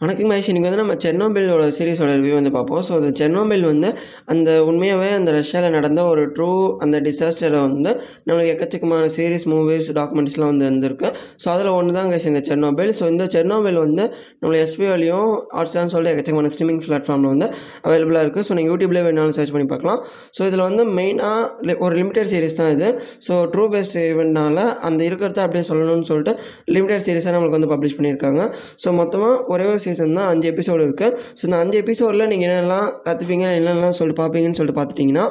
வணக்கம் மகேஷ். இன்றைக்கி வந்து நம்ம செர்னோபிலோட சீரிஸோட ரிவ்யூ வந்து பார்ப்போம். ஸோ அந்த செர்னோபில் வந்து அந்த உண்மையாகவே அந்த ரஷ்யாவில் நடந்த ஒரு ட்ரூ அந்த டிசாஸ்டரை வந்து நம்மளுக்கு எக்கச்சக்கமான சீரிஸ் மூவிஸ் டாக்குமெண்ட்ஸ்லாம் வந்து வந்திருக்கு. ஸோ அதில் ஒன்று தான் கேஸ் இந்த செர்னோபில் ஸோ இந்த செர்னோபில் வந்து நம்மளுக்கு எஸ்பிஓலையும் ஹாட்ஸ்டார்னு சொல்லிட்டு எக்கச்சக்கமான ஸ்ட்ரீமிங் பிளாட்ஃபார்மில் வந்து அவைலபிளாக இருக்குது ஸோ நீங்கள் யூடியூப்லேயே வேணாலும் சர்ச் பண்ணி பார்க்கலாம். ஸோ இதில் வந்து மெயினாக ஒரு லிமிடெட் சீரிஸ் தான் இது. ஸோ ட்ரூ பேஸ்ட் ஈவெண்ட்னால அந்த இருக்கிறத அப்படியே சொல்லணும்னு சொல்லிட்டு லிமிடெட் சீரிஸாக நம்மளுக்கு வந்து பப்ளிஷ் பண்ணியிருக்காங்க. ஸோ மொத்தமாக ஒரே ஒரு சீசன் தான் அஞ்சு எபிசோடு இருக்குது ஸோ இந்த அஞ்சு எபிசோடில் நீங்கள் என்னெல்லாம் கற்றுப்பீங்க என்னெல்லாம் சொல்லிட்டு பார்ப்பீங்கன்னு சொல்லிட்டு பார்த்துட்டிங்கன்னா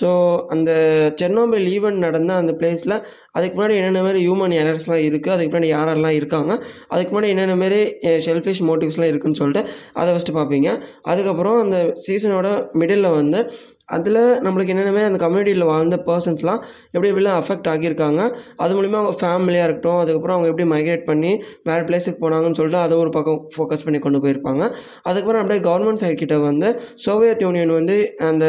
ஸோ அந்த செர்னோபில் ஈவெண்ட் நடந்த அந்த பிளேஸில் அதுக்கு முன்னாடி என்னென்ன மாதிரி ஹியூமன் எரர்ஸ்லாம் இருக்குது அதுக்கு முன்னாடி யாரெல்லாம் இருக்காங்க அதுக்கு முன்னாடி என்னென்ன மாதிரி ஷெல்ஃபிஷ் மோட்டிவ்ஸ்லாம் இருக்குன்னு சொல்லிட்டு அதை ஃபஸ்ட்டு பார்ப்பீங்க. அதுக்கப்புறம் அந்த சீசனோட மிடில் வந்து அதில் நம்மளுக்கு என்னென்ன அந்த கம்யூனிட்டியில் வாழ்ந்த பர்சன்ஸ்லாம் எப்படி எப்படிலாம் அஃபெக்ட் ஆகியிருக்காங்க அது மூலிமா அவங்க ஃபேமிலியாக இருக்கட்டும் அதுக்கப்புறம் அவங்க எப்படி மைக்ரேட் பண்ணி வேறு பிளேஸுக்கு போனாங்கன்னு சொல்லிட்டு அதை ஒரு பக்கம் ஃபோக்கஸ் பண்ணி கொண்டு போயிருப்பாங்க. அதுக்கப்புறம் அப்படியே கவர்மெண்ட் சைட் கிட்ட வந்து சோவியத் யூனியன் வந்து அந்த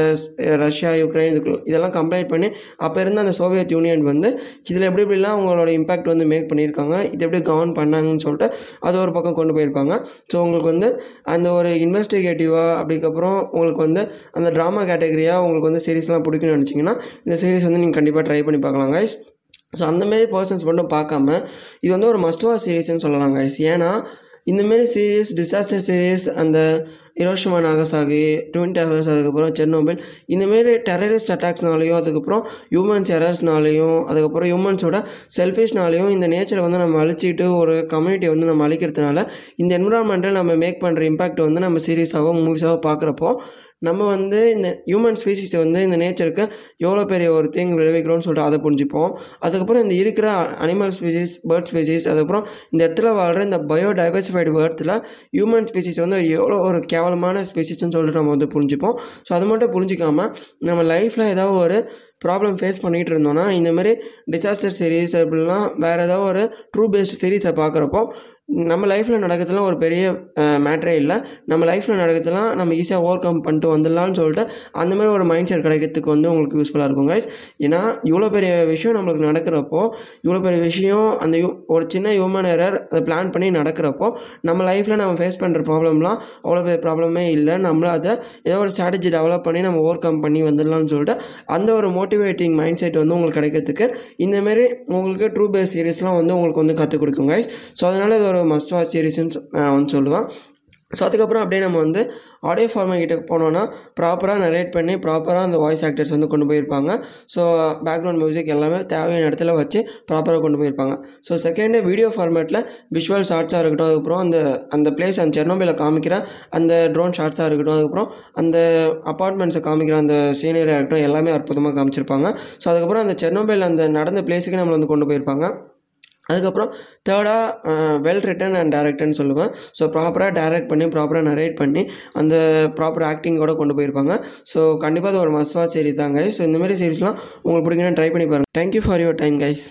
ரஷ்யா யுக்ரைன் இதுக்கு இதெல்லாம் கம்ப்ளைண்ட் பண்ணி அப்போ இருந்த அந்த சோவியத் யூனியன் வந்து இதில் எப்படி எப்படிலாம் அவங்களோட இம்பாக்ட் வந்து மேக் பண்ணியிருக்காங்க இது எப்படி கவர்ன் பண்ணாங்கன்னு சொல்லிட்டு அது ஒரு பக்கம் கொண்டு போயிருப்பாங்க. ஸோ உங்களுக்கு வந்து அந்த ஒரு இன்வெஸ்டிகேட்டிவாக அதுக்கப்புறம் உங்களுக்கு வந்து அந்த ட்ராமா கேட்டகரியாக உங்களுக்கு வந்து சீரிஸ்லாம் பிடிக்கும்னு நினச்சிங்கன்னா இந்த சீரிஸ் வந்து நீங்கள் கண்டிப்பாக ட்ரை பண்ணி பார்க்கலாம் கைஸ் ஸோ அந்தமாரி பர்சன்ஸ் மட்டும் பார்க்காம இது வந்து ஒரு மஸ்ட்வா சீரீஸ்னு சொல்லலாம் கைஸ் ஏன்னா இந்தமாரி சீரியஸ் டிசாஸ்டர் சீரியஸ் அந்த ஹிரோஷிமா நாகசாகி ட்வின் டவர்ஸ் அதுக்கப்புறம் செர்னோபில் இந்தமாரி டெரரிஸ்ட் அட்டாக்ஸ்னாலையும் அதுக்கப்புறம் ஹியூமன்ஸ் எரர்ஸ்னாலையும் அதுக்கப்புறம் ஹியூமன்ஸோட செல்ஃபிஷ்னாலையும் இந்த நேச்சரை வந்து நம்ம அழிச்சிட்டு ஒரு கம்யூனிட்டியை வந்து நம்ம அழிக்கிறதுனால இந்த என்விரான்மெண்ட்டில் நம்ம மேக் பண்ணுற இம்பாக்ட் வந்து நம்ம சீரியஸாகவோ மூவிஸாகவோ பார்க்குறப்போ நம்ம வந்து இந்த ஹியூமன் ஸ்பீசிஸை வந்து இந்த நேச்சருக்கு எவ்வளோ பெரிய ஒரு தீங்கு விளைவிக்கிறோம்னு சொல்லிட்டு அதை புரிஞ்சுப்போம். அதுக்கப்புறம் இந்த இருக்கிற அனிமல் ஸ்பீசிஸ் பேர்ட் ஸ்பீசிஸ் அதுக்கப்புறம் இந்த இடத்துல வாழ்கிற இந்த பயோடைவர்சிஃபைடு வேர்த்தில் ஹியூமன் ஸ்பீசிஸ் வந்து எவ்வளோ ஒரு கேவலமான ஸ்பீசிஸ்ன்னு சொல்லிட்டு நம்ம வந்து புரிஞ்சுப்போம். ஸோ அது மட்டும் புரிஞ்சிக்காமல் நம்ம லைஃப்பில் ஏதாவது ஒரு ப்ராப்ளம் ஃபேஸ் பண்ணிகிட்டு இருந்தோம்னா இந்த மாதிரி டிசாஸ்டர் சீரீஸ் அப்படின்னா வேறு ஏதாவது ஒரு ட்ரூ பேஸ்ட் சீரீஸை பார்க்குறப்போ நம்ம லைஃப்பில் நடக்கிறதுலாம் ஒரு பெரிய மேட்ரே இல்லை. நம்ம லைஃப்பில் நடக்கிறதுலாம் நம்ம ஈஸியாக ஓவர் கம் பண்ணிட்டு வந்துடலாம்னு சொல்லிட்டு அந்த மாதிரி ஒரு மைண்ட் செட் கிடைக்கிறதுக்கு வந்து உங்களுக்கு யூஸ்ஃபுல்லாக இருக்கும் கைஸ் ஏன்னா இவ்வளோ பெரிய விஷயம் நம்மளுக்கு நடக்கிறப்போ இவ்வளோ பெரிய விஷயம் அந்த யூ ஒரு சின்ன ஹியூமன் எரர் அதை பிளான் பண்ணி நடக்கிறப்போ நம்ம லைஃப்பில் நம்ம ஃபேஸ் பண்ணுற ப்ராப்ளம்லாம் அவ்வளோ பெரிய ப்ராப்ளமே இல்லை. நம்மள அதை ஏதோ ஒரு ஸ்ட்ராட்டஜி டெவலப் பண்ணி நம்ம ஓவர் கம் பண்ணி வந்துடலாம்னு சொல்லிட்டு அந்த ஒரு மோட்டிவேட்டிங் மைண்ட் செட் வந்து உங்களுக்கு கிடைக்கிறதுக்கு இந்தமாரி உங்களுக்கு ட்ரூ பேஸ் சீரீஸ்லாம் வந்து உங்களுக்கு வந்து கற்றுக் கொடுக்குங்க ஸோ அதனால் இது ஒரு மஸ்ட் வாட்ச் சீரிஸ்ன்னு நான் வந்து சொல்லுவேன். ஸோ அதுக்கப்புறம் அப்படியே நம்ம வந்து ஆடியோ ஃபார்மே கிட்ட போனோன்னா ப்ராப்பராக நரேட் பண்ணி ப்ராப்பராக அந்த வாய்ஸ் ஆக்டர்ஸ் வந்து கொண்டு போயிருப்பாங்க. ஸோ பேக்ரவுண்ட் மியூசிக் எல்லாமே தேவையான இடத்துல வச்சு ப்ராப்பராக கொண்டு போயிருப்பாங்க. ஸோ செகண்டு வீடியோ ஃபார்மேட்டில் விஷுவல் ஷார்ட்ஸாக இருக்கட்டும் அதுக்கப்புறம் அந்த அந்த பிளேஸ் அந்த செர்னோபியில் காமிக்கிற அந்த ட்ரோன் ஷார்ட்ஸாக இருக்கட்டும் அதுக்கப்புறம் அந்த அப்பார்ட்மெண்ட்ஸை காமிக்கிற அந்த சீனரியாக இருக்கட்டும் எல்லாமே அற்புதமாக காமிச்சிருப்பாங்க. ஸோ அதுக்கப்புறம் அந்த செர்னோபில் அந்த நடந்த பிளேஸுக்கு நம்மளை வந்து கொண்டு போயிருப்பாங்க. அதுக்கப்புறம் தேர்டாக வெல் ரிட்டன் அண்ட் டேரக்டர்னு சொல்லுவேன். ஸோ ப்ராப்பராக டைரக்ட் பண்ணி ப்ராப்பராக நரேட் பண்ணி அந்த ப்ராப்பர் ஆக்டிங்கோட கொண்டு போயிருப்பாங்க. ஸோ கண்டிப்பாக அது ஒரு மஸ்வா சீரி தான் கைஸ் ஸோ இந்த மாதிரி சீரிஸ்லாம் உங்களுக்கு பிடிக்குன்னா ட்ரை பண்ணி பாருங்கள் thank you for your time guys